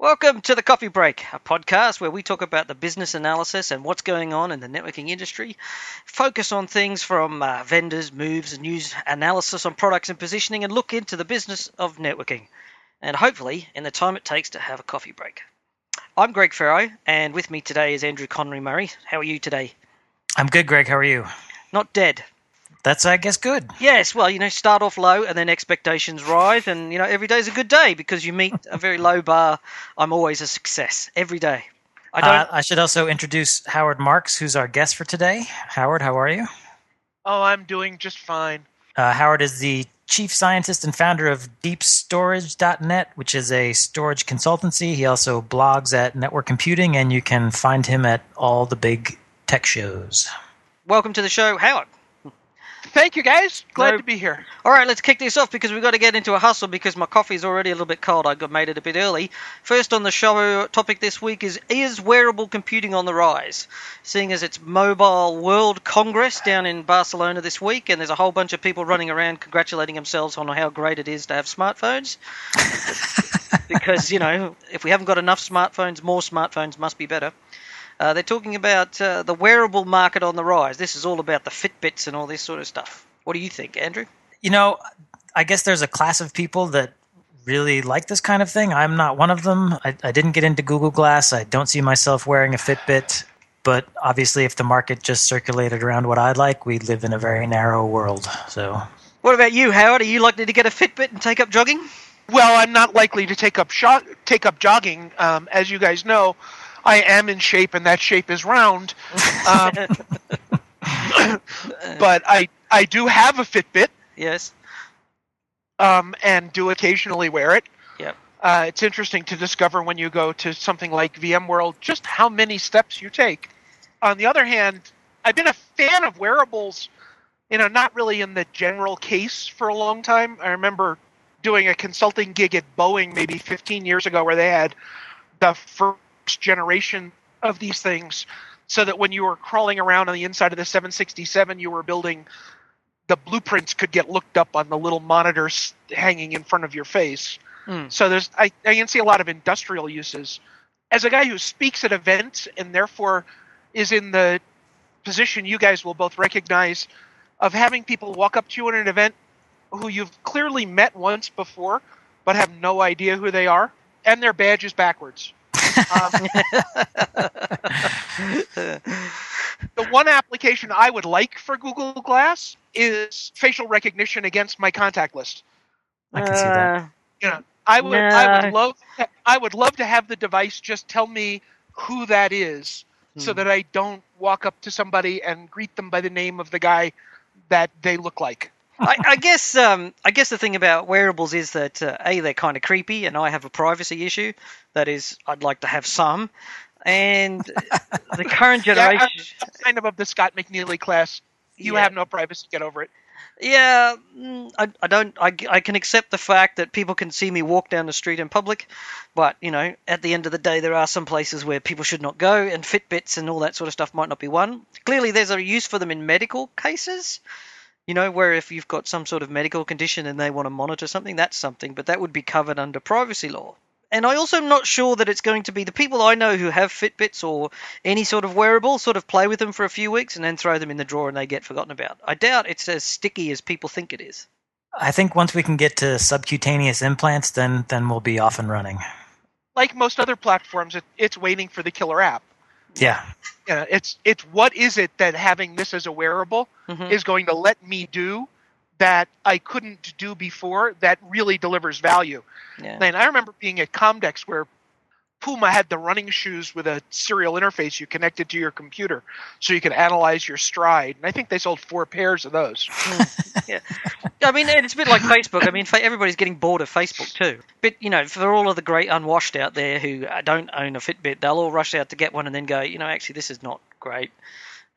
Welcome to the Coffee Break, a podcast where we talk about the business analysis and what's going on in the networking industry. Focus on things from uh, vendors, moves, news analysis on products and positioning, and look into the business of networking. And hopefully, in the time it takes to have a coffee break. I'm Greg Ferro, and with me today is Andrew Conry-Murray. How are you today? I'm good, Greg. How are you? Not dead. That's, I guess, good. Yes, well, you know, start off low and then expectations rise, and you know, every day is a good day because you meet a very low bar. I'm always a success every day. I don't. Uh, I should also introduce Howard Marks, who's our guest for today. Howard, how are you? Oh, I'm doing just fine. Uh, Howard is the chief scientist and founder of DeepStorage.net, which is a storage consultancy. He also blogs at Network Computing, and you can find him at all the big tech shows. Welcome to the show, Howard. Thank you, guys. Glad no. to be here. All right, let's kick this off because we've got to get into a hustle because my coffee is already a little bit cold. I got made it a bit early. First on the show topic this week is Is wearable computing on the rise? Seeing as it's Mobile World Congress down in Barcelona this week, and there's a whole bunch of people running around congratulating themselves on how great it is to have smartphones. because, you know, if we haven't got enough smartphones, more smartphones must be better. Uh, they're talking about uh, the wearable market on the rise. This is all about the Fitbits and all this sort of stuff. What do you think, Andrew? You know, I guess there's a class of people that really like this kind of thing. I'm not one of them. I, I didn't get into Google Glass. I don't see myself wearing a Fitbit. But obviously, if the market just circulated around what I'd like, we'd live in a very narrow world. So, what about you, Howard? Are you likely to get a Fitbit and take up jogging? Well, I'm not likely to take up take up jogging. Um, as you guys know, I am in shape, and that shape is round. Um, but I I do have a Fitbit. Yes. Um, and do occasionally wear it. Yep. Uh, it's interesting to discover when you go to something like VMworld just how many steps you take. On the other hand, I've been a fan of wearables, you know, not really in the general case for a long time. I remember doing a consulting gig at Boeing maybe 15 years ago where they had the first generation of these things so that when you were crawling around on the inside of the 767 you were building the blueprints could get looked up on the little monitors hanging in front of your face. Mm. so there's I, I can see a lot of industrial uses. As a guy who speaks at events and therefore is in the position you guys will both recognize of having people walk up to you at an event who you've clearly met once before but have no idea who they are and their badge is backwards the one application I would like for Google Glass is facial recognition against my contact list. I can see that. Uh, you know, I would, nah. I would love, to, I would love to have the device just tell me who that is, hmm. so that I don't walk up to somebody and greet them by the name of the guy that they look like. I, I, guess um, I guess the thing about wearables is that uh, a they're kind of creepy, and I have a privacy issue. That is, I'd like to have some. And the current generation, yeah, kind of of the Scott McNealy class. You yeah. have no privacy. Get over it. Yeah, mm, I, I don't. I, I can accept the fact that people can see me walk down the street in public, but you know, at the end of the day, there are some places where people should not go, and Fitbits and all that sort of stuff might not be one. Clearly, there's a use for them in medical cases you know, where if you've got some sort of medical condition and they want to monitor something, that's something, but that would be covered under privacy law. And I also am not sure that it's going to be the people I know who have Fitbits or any sort of wearable sort of play with them for a few weeks and then throw them in the drawer and they get forgotten about. I doubt it's as sticky as people think it is. I think once we can get to subcutaneous implants, then then we'll be off and running. Like most other platforms, it, it's waiting for the killer app. Yeah. Yeah, it's it's what is it that having this as a wearable mm-hmm. is going to let me do that I couldn't do before that really delivers value. Yeah. And I remember being at Comdex where Puma had the running shoes with a serial interface you connected to your computer so you could analyze your stride. And I think they sold four pairs of those. yeah. I mean, it's a bit like Facebook. I mean, everybody's getting bored of Facebook too. But, you know, for all of the great unwashed out there who don't own a Fitbit, they'll all rush out to get one and then go, you know, actually, this is not great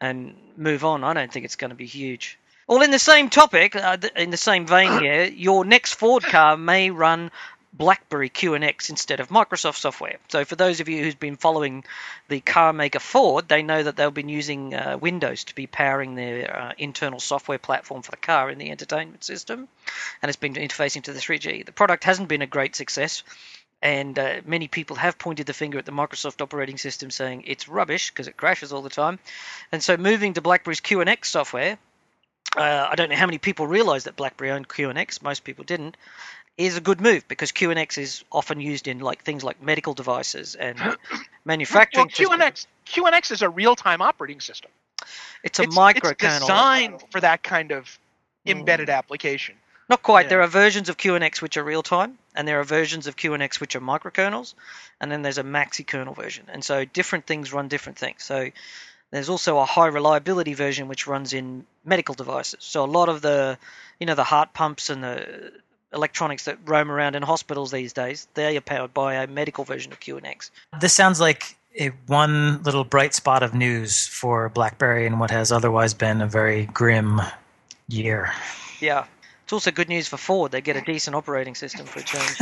and move on. I don't think it's going to be huge. Well, in the same topic, uh, in the same vein here, your next Ford car may run BlackBerry QNX instead of Microsoft software. So, for those of you who's been following the car maker Ford, they know that they've been using uh, Windows to be powering their uh, internal software platform for the car in the entertainment system, and it's been interfacing to the 3G. The product hasn't been a great success, and uh, many people have pointed the finger at the Microsoft operating system, saying it's rubbish because it crashes all the time. And so, moving to BlackBerry's QNX software, uh, I don't know how many people realised that BlackBerry owned QNX. Most people didn't. Is a good move because QNX is often used in like things like medical devices and manufacturing. Well, QNX QNX is a real-time operating system. It's a it's, microkernel. It's designed for that kind of mm. embedded application. Not quite. Yeah. There are versions of QNX which are real time, and there are versions of QNX which are microkernels, and then there's a maxi kernel version. And so different things run different things. So there's also a high reliability version which runs in medical devices. So a lot of the, you know, the heart pumps and the electronics that roam around in hospitals these days, they are powered by a medical version of QNX. This sounds like a one little bright spot of news for BlackBerry in what has otherwise been a very grim year. Yeah. It's also good news for Ford. They get a decent operating system for a change.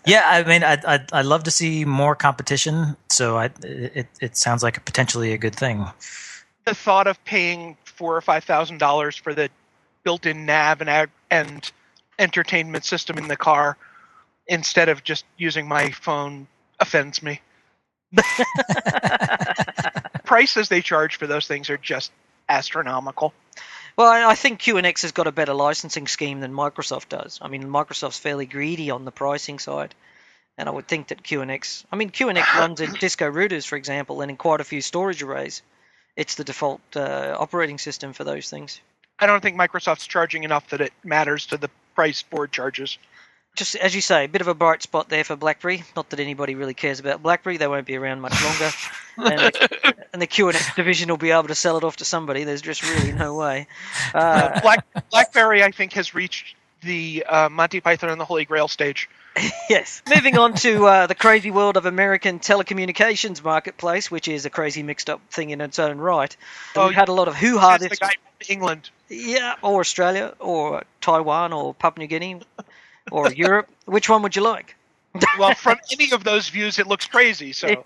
yeah, I mean, I'd, I'd, I'd love to see more competition. So I, it, it sounds like a potentially a good thing. The thought of paying four or five thousand dollars for the built-in nav and and entertainment system in the car instead of just using my phone offends me. Prices they charge for those things are just astronomical. Well, I think QNX has got a better licensing scheme than Microsoft does. I mean, Microsoft's fairly greedy on the pricing side, and I would think that QNX. I mean, QNX runs in Cisco routers, for example, and in quite a few storage arrays. It's the default uh, operating system for those things. I don't think Microsoft's charging enough that it matters to the price Ford charges. Just as you say, a bit of a bright spot there for BlackBerry. Not that anybody really cares about BlackBerry; they won't be around much longer, and, the, and the QNX division will be able to sell it off to somebody. There's just really no way. Uh, Black, BlackBerry, I think, has reached the uh, Monty Python and the Holy Grail stage. yes. Moving on to uh, the crazy world of American telecommunications marketplace, which is a crazy mixed up thing in its own right. Oh, We've had a lot of hoo ha That's the guy from England. yeah, or Australia, or Taiwan, or Papua New Guinea, or Europe. Which one would you like? Well, from any of those views, it looks crazy. So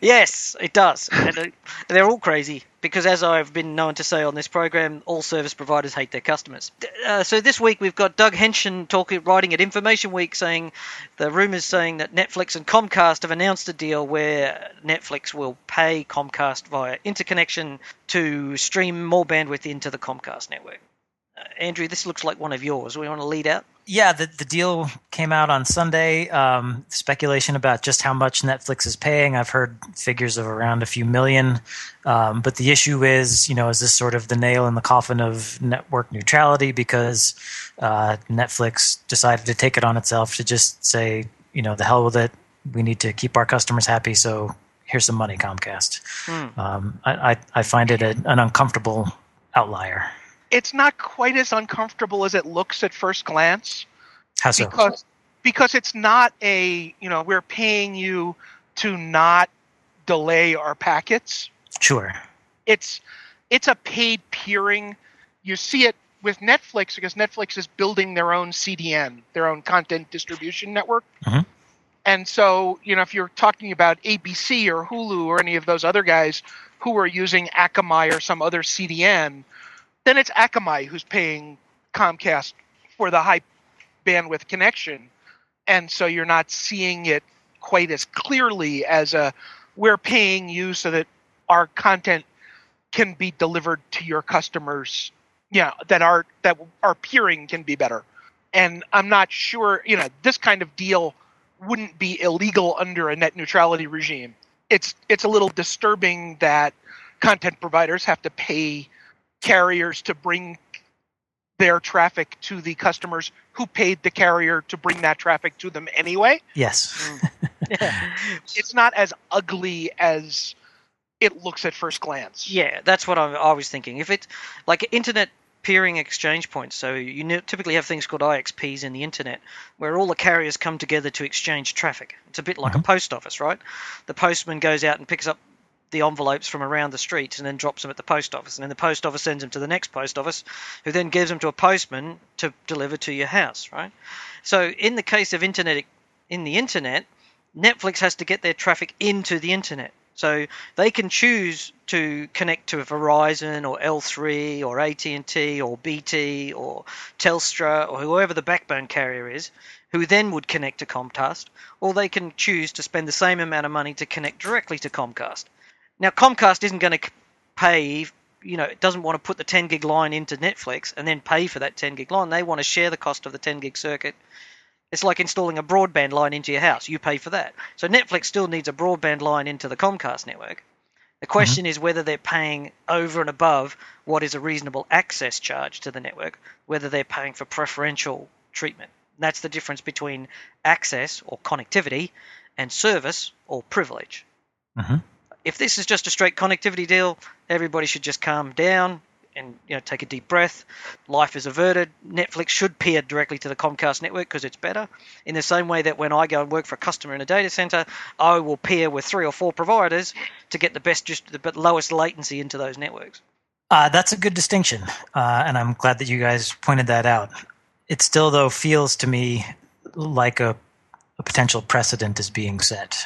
yes, it does. And uh, they're all crazy because, as I've been known to say on this program, all service providers hate their customers. Uh, so this week we've got Doug Henschen talking, writing at Information Week, saying the rumors saying that Netflix and Comcast have announced a deal where Netflix will pay Comcast via interconnection to stream more bandwidth into the Comcast network. Uh, Andrew, this looks like one of yours. We want to lead out. Yeah, the, the deal came out on Sunday. Um, speculation about just how much Netflix is paying. I've heard figures of around a few million. Um, but the issue is, you know, is this sort of the nail in the coffin of network neutrality because uh, Netflix decided to take it on itself to just say, you know, the hell with it. We need to keep our customers happy, so here's some money, Comcast. Um, I, I, I find it a, an uncomfortable outlier. It's not quite as uncomfortable as it looks at first glance How so? because because it's not a you know we're paying you to not delay our packets. Sure. It's it's a paid peering. You see it with Netflix because Netflix is building their own CDN, their own content distribution network. Mhm. And so, you know, if you're talking about ABC or Hulu or any of those other guys who are using Akamai or some other CDN, then it's Akamai who's paying Comcast for the high bandwidth connection. And so you're not seeing it quite as clearly as a we're paying you so that our content can be delivered to your customers. Yeah that our that our peering can be better. And i'm not sure you know this kind of deal wouldn't be illegal under a net neutrality regime. It's it's a little disturbing that content providers have to pay carriers to bring their traffic to the customers who paid the carrier to bring that traffic to them anyway Yes. Mm. Yeah. it's not as ugly as it looks at first glance Yeah, that's what I, I was thinking. If it's like internet peering exchange points, so you typically have things called IXPs in the internet, where all the carriers come together to exchange traffic. It's a bit like a mm-hmm. post office, right? The postman goes out and picks up the envelopes from around the street and then drops them at the post office, and then the post office sends them to the next post office, who then gives them to a postman to deliver to your house, right? So in the case of internet in the internet, Netflix has to get their traffic into the internet. So they can choose to connect to Verizon or L3 or AT&T or BT or Telstra or whoever the backbone carrier is, who then would connect to Comcast, or they can choose to spend the same amount of money to connect directly to Comcast. Now, Comcast isn't going to pay, you know, it doesn't want to put the 10 gig line into Netflix and then pay for that 10 gig line. They want to share the cost of the 10 gig circuit. It's like installing a broadband line into your house. You pay for that. So Netflix still needs a broadband line into the Comcast network. The question is whether they're paying over and above what is a reasonable access charge to the network, whether they're paying for preferential treatment. That's the difference between access or connectivity and service or privilege. Mhm. If this is just a straight connectivity deal, everybody should just calm down and you know take a deep breath. Life is averted. Netflix should peer directly to the Comcast network because it's better. In the same way that when I go and work for a customer in a data center, I will peer with three or four providers to get the best, just the lowest latency into those networks. Uh, that's a good distinction, uh, and I'm glad that you guys pointed that out. It still, though, feels to me like a, a potential precedent is being set.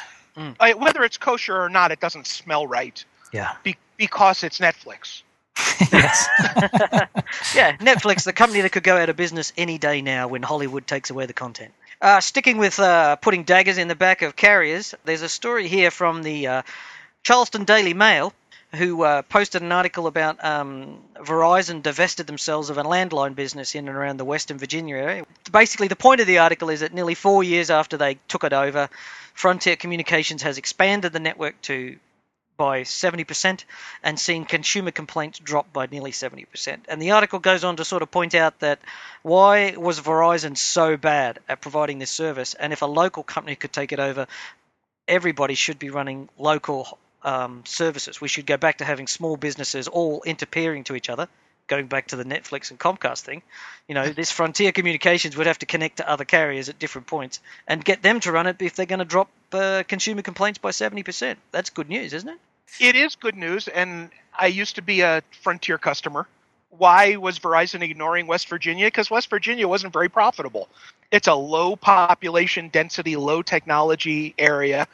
I, whether it's kosher or not, it doesn't smell right Yeah. be, because it's Netflix. yes. Yeah, Netflix, the company that could go out of business any day now when Hollywood takes away the content. Uh, sticking with uh, putting daggers in the back of carriers, there's a story here from the uh, Charleston Daily Mail who uh, posted an article about um, Verizon divested themselves of a landline business in and around the Western Virginia area. Basically, the point of the article is that nearly four years after they took it over, Frontier Communications has expanded the network to by 70% and seen consumer complaints drop by nearly 70%. And the article goes on to sort of point out that why was Verizon so bad at providing this service? And if a local company could take it over, everybody should be running local um, services. We should go back to having small businesses all interfering to each other. Going back to the Netflix and Comcast thing, you know, this Frontier Communications would have to connect to other carriers at different points and get them to run it if they're going to drop uh, consumer complaints by 70%. That's good news, isn't it? It is good news, and I used to be a Frontier customer. Why was Verizon ignoring West Virginia? Because West Virginia wasn't very profitable. It's a low population density, low technology area,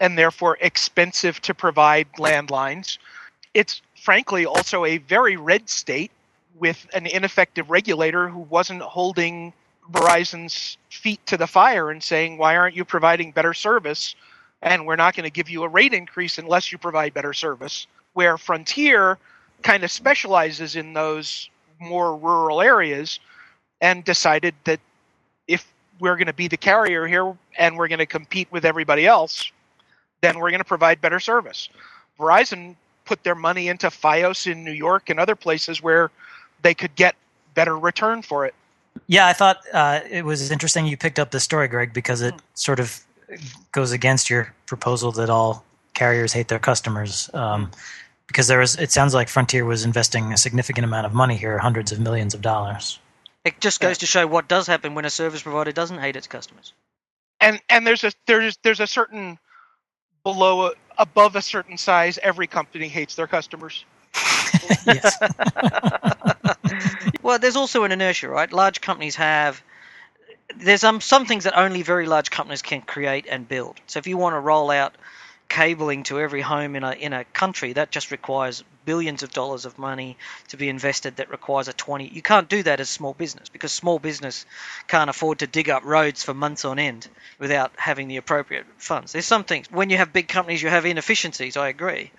and therefore expensive to provide landlines. It's frankly also a very red state with an ineffective regulator who wasn't holding Verizon's feet to the fire and saying, why aren't you providing better service? And we're not going to give you a rate increase unless you provide better service. Where Frontier kind of specializes in those more rural areas and decided that if we're going to be the carrier here and we're going to compete with everybody else, then we're going to provide better service. Verizon put their money into Fios in New York and other places where they could get better return for it. Yeah, I thought uh, it was interesting you picked up this story, Greg, because it sort of goes against your proposal that all carriers hate their customers. Um, because there was, it sounds like Frontier was investing a significant amount of money here, hundreds of millions of dollars. It just goes to show what does happen when a service provider doesn't hate its customers. And and there's a there's there's a certain below a, above a certain size every company hates their customers. yes. Well, there's also an inertia, right? Large companies have there's um, some things that only very large companies can create and build. So if you want to roll out cabling to every home in a in a country, that just requires billions of dollars of money to be invested. That requires a 20. You can't do that as small business because small business can't afford to dig up roads for months on end without having the appropriate funds. There's some things when you have big companies, you have inefficiencies. I agree,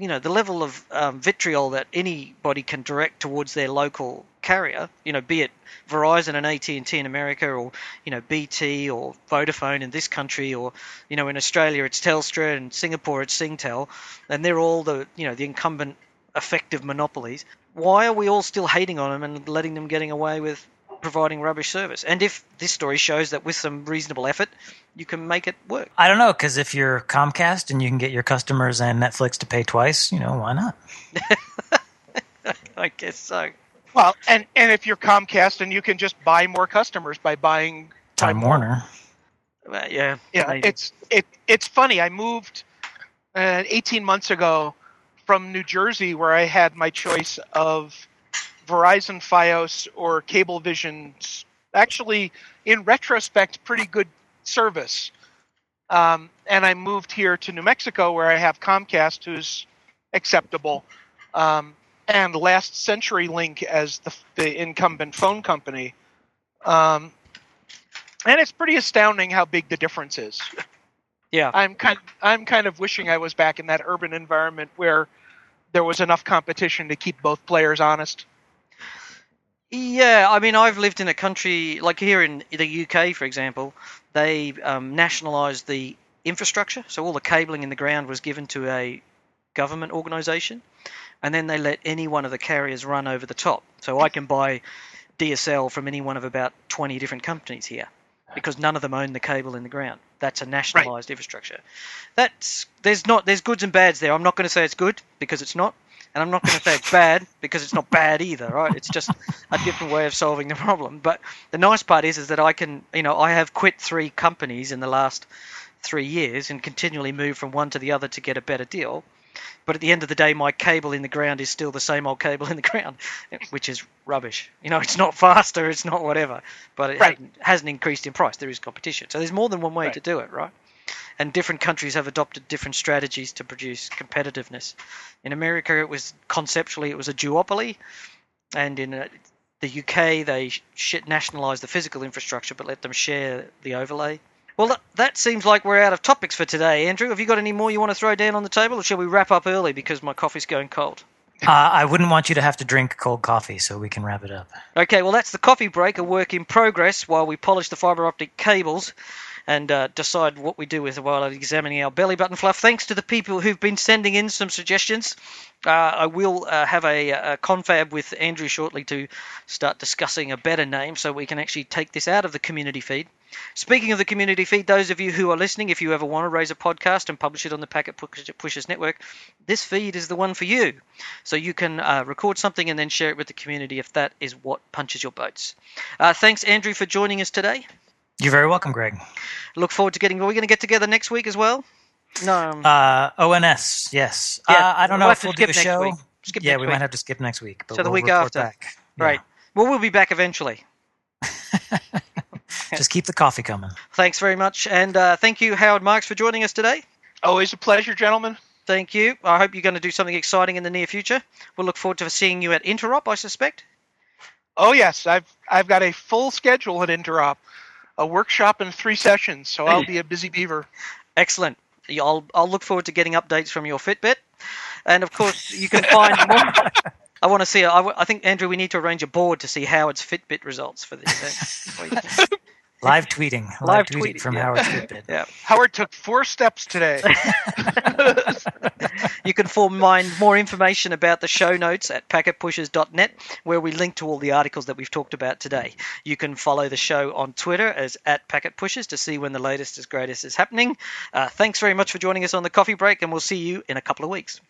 you know the level of um, vitriol that anybody can direct towards their local carrier, you know, be it Verizon and AT and T in America, or you know BT or Vodafone in this country, or you know in Australia it's Telstra and Singapore it's Singtel, and they're all the you know the incumbent effective monopolies. Why are we all still hating on them and letting them getting away with providing rubbish service? And if this story shows that with some reasonable effort, you can make it work. I don't know, because if you're Comcast and you can get your customers and Netflix to pay twice, you know, why not? I guess so. Well, and and if you're Comcast and you can just buy more customers by buying Time Warner. Well, yeah, Yeah, maybe. it's it it's funny. I moved uh, 18 months ago from New Jersey, where I had my choice of Verizon, FiOS, or Cablevision's. Actually, in retrospect, pretty good service. Um, and I moved here to New Mexico, where I have Comcast, who's acceptable, um, and Last Century Link as the, the incumbent phone company. Um, and it's pretty astounding how big the difference is. Yeah. I'm kind I'm kind of wishing I was back in that urban environment where there was enough competition to keep both players honest. Yeah, I mean, I've lived in a country like here in the UK, for example. They um, nationalised the infrastructure, so all the cabling in the ground was given to a government organisation, and then they let any one of the carriers run over the top. So I can buy DSL from any one of about 20 different companies here because none of them own the cable in the ground. That's a nationalised infrastructure. That's there's not there's goods and bads there. I'm not going to say it's good because it's not, and I'm not going to say it's bad because it's not bad either. Right? It's just a different way of solving the problem. But the nice part is is that I can you know I have quit three companies in the last three years and continually move from one to the other to get a better deal. But at the end of the day, my cable in the ground is still the same old cable in the ground, which is rubbish. You know, it's not faster, it's not whatever, but it Right. hasn't, hasn't increased in price. There is competition. So there's more than one way Right. to do it, right? And different countries have adopted different strategies to produce competitiveness. In America, it was conceptually it was a duopoly, and in uh, the UK, they sh- nationalised the physical infrastructure but let them share the overlay. Well, that, that seems like we're out of topics for today, Andrew. Have you got any more you want to throw down on the table, or shall we wrap up early because my coffee's going cold? Uh, I wouldn't want you to have to drink cold coffee, so we can wrap it up. Okay, well, that's the coffee break, a work in progress while we polish the fibre optic cables and uh, decide what we do with it while examining our belly button fluff. Thanks to the people who've been sending in some suggestions. Uh, I will uh, have a, a confab with Andrew shortly to start discussing a better name so we can actually take this out of the community feed. Speaking of the community feed, those of you who are listening, if you ever want to raise a podcast and publish it on the Packet Push- Pushers Network, this feed is the one for you. So you can uh, record something and then share it with the community if that is what punches your boats. Uh, thanks, Andrew, for joining us today. You're very welcome, Greg. Look forward to getting. Are we going to get together next week as well? No. Uh, ONS, yes. Yeah, uh, I don't know we'll if we'll do skip a show. week. Skip yeah, we week. might have to skip next week. But So the we'll week after. Back. Yeah. Right. Well, we'll be back eventually. Just keep the coffee coming. Thanks very much, and uh, thank you, Howard Marks, for joining us today. Always a pleasure, gentlemen. Thank you. I hope you're going to do something exciting in the near future. We'll look forward to seeing you at Interop, I suspect. Oh yes, I've I've got a full schedule at Interop, a workshop and three sessions, so I'll be a busy beaver. Excellent. I'll I'll look forward to getting updates from your Fitbit, and of course you can find more. I want to see. I, w- I think Andrew, we need to arrange a board to see Howard's Fitbit results for this. week. Live tweeting. Live, Live tweeting, tweeting, from yeah. Howard Fitbit. yeah. Howard took four steps today. You can find more information about the show notes at packetpushers.net, where we link to all the articles that we've talked about today. You can follow the show on Twitter as at packetpushers to see when the latest and greatest is happening. Uh, thanks very much for joining us on the coffee break, and we'll see you in a couple of weeks.